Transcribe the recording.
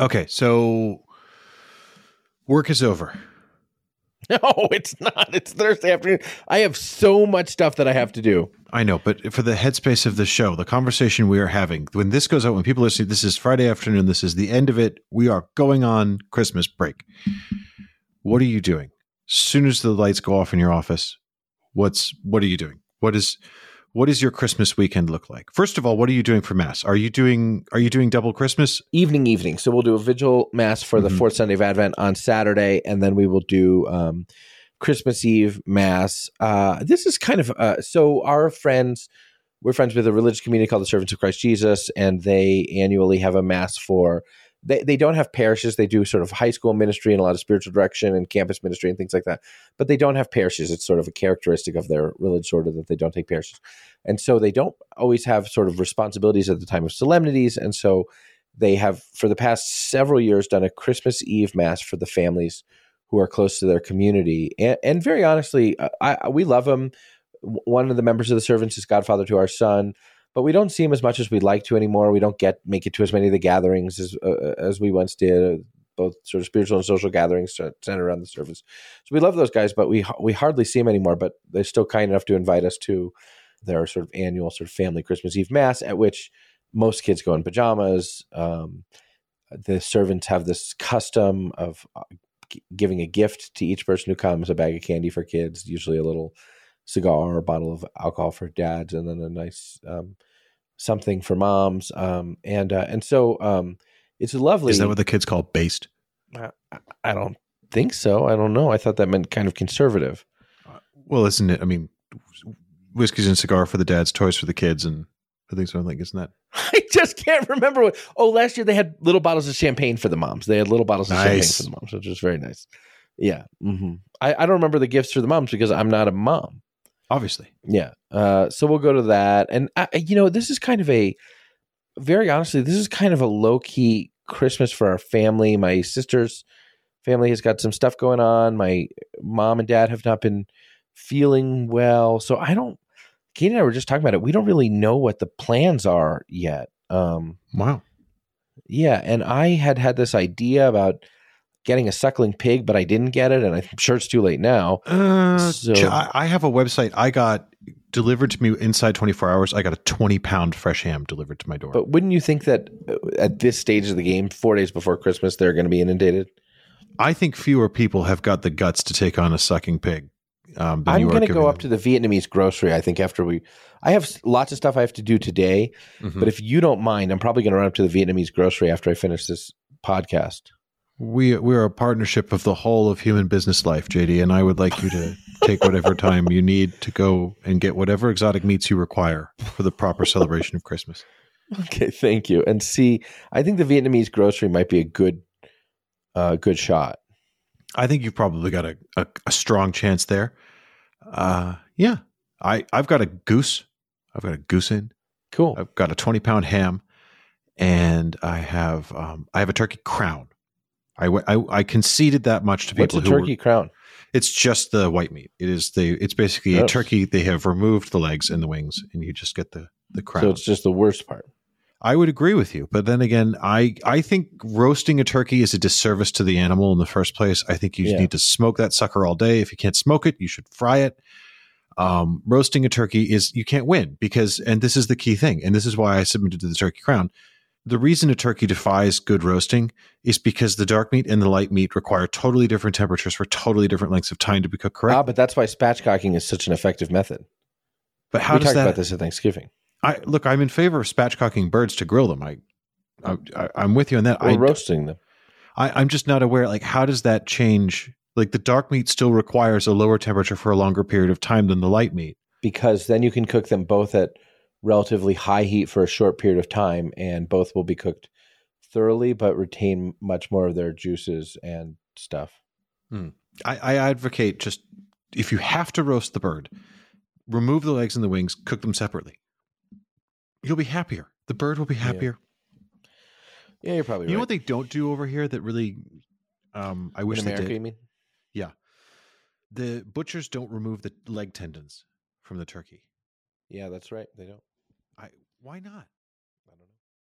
Okay, so work is over. No, it's not. It's Thursday afternoon. I have so much stuff that I have to do. I know, but for the headspace of the show, the conversation we are having, when this goes out, when people are listening, this is Friday afternoon, this is the end of it. We are going on Christmas break. What are you doing? As soon as the lights go off in your office, what's what are you doing? What is what does your Christmas weekend look like? First of all, what are you doing for mass? Are you doing are you doing double Christmas? Evening, evening. So we'll do a vigil mass for the Mhm. fourth Sunday of Advent on Saturday, and then we will do um, Christmas Eve mass. Uh, this is kind of uh, so our friends. We're friends with a religious community called the Servants of Christ Jesus, and they annually have a mass for. They, they don't have parishes. They do sort of high school ministry and a lot of spiritual direction and campus ministry and things like that. But they don't have parishes. It's sort of a characteristic of their religious order that they don't take parishes. And so they don't always have sort of responsibilities at the time of solemnities. And so they have, for the past several years, done a Christmas Eve mass for the families who are close to their community. And, and very honestly, uh, I, I, we love them. One of the members of the servants is godfather to our son, but we don't see him as much as we'd like to anymore. We don't get make it to as many of the gatherings as uh, as we once did. Both sort of spiritual and social gatherings centered around the service. So we love those guys, but we we hardly see them anymore. But they're still kind enough to invite us to their sort of annual sort of family Christmas Eve mass, at which most kids go in pajamas. Um, the servants have this custom of uh, giving a gift to each person who comes a bag of candy for kids, usually a little cigar, a bottle of alcohol for dads, and then a nice um, something for moms. Um, and uh, and so um, it's lovely. Is that what the kids call based? I, I don't think so. I don't know. I thought that meant kind of conservative. Well, isn't it? I mean, whiskey's and cigar for the dads, toys for the kids, and I think so. I'm like, isn't that I just can't remember what. Oh, last year they had little bottles of champagne for the moms. They had little bottles of champagne for the moms, which was very nice. Yeah. hmm I, I don't remember the gifts for the moms because I'm not a mom. Obviously? Yeah. Uh, so we'll go to that. And, I, you know, this is kind of a, very honestly, this is kind of a low key Christmas for our family. My sister's family has got some stuff going on. My mom and dad have not been feeling well. So I don't, Kate and I were just talking about it. We don't really know what the plans are yet. Um, Wow. yeah. And I had had this idea about getting a suckling pig, but I didn't get it. And I'm sure it's too late now. Uh, So- I have a website. I got delivered to me inside 24 hours. I got a 20 pound fresh ham delivered to my door. But wouldn't you think that uh, at this stage of the game, four days before Christmas, they're going to be inundated? I think fewer people have got the guts to take on a sucking pig. Um, than I'm going to go up to the Vietnamese grocery. I think after we, I have lots of stuff I have to do today. Mhm. But if you don't mind, I'm probably going to run up to the Vietnamese grocery after I finish this podcast. We we're a partnership of the whole of human business life, JD, and I would like you to take whatever time you need to go and get whatever exotic meats you require for the proper celebration of Christmas. Okay, thank you. And see, I think the Vietnamese grocery might be a good, uh, good shot. I think you've probably got a, a, a strong chance there. Uh, yeah, I I've got a goose. I've got a goose in. Cool. I've got a 20 pound ham and I have um, I have a turkey crown. I, I, I conceded that much to What's people a who were- turkey crown? it's just the white meat. It is the it's basically a turkey. They have removed the legs and the wings, and you just get the the crown. So it's just the worst part. I would agree with you, but then again, I I think roasting a turkey is a disservice to the animal in the first place. I think you Yeah. need to smoke that sucker all day. If you can't smoke it, you should fry it. Um, roasting a turkey is you can't win because, and this is the key thing, and this is why I submitted to the turkey crown. The reason a turkey defies good roasting is because the dark meat and the light meat require totally different temperatures for totally different lengths of time to be cooked correctly. Ah, but that's why spatchcocking is such an effective method. but how we does talked that? about this at Thanksgiving. I look. I'm in favor of spatchcocking birds to grill them. I, I, I I'm with you on that. Or I, roasting them. I, I'm just not aware. Like, how does that change? Like, the dark meat still requires a lower temperature for a longer period of time than the light meat. because then you can cook them both at relatively high heat for a short period of time and both will be cooked thoroughly but retain much more of their juices and stuff I, I advocate just if you have to roast the bird, remove the legs and the wings, cook them separately. You'll be happier. The bird will be happier. yeah you're probably You know what they don't do over here that really, um, I wish in they did. you mean Yeah, The butchers don't remove the leg tendons from the turkey. yeah that's right they don't why not?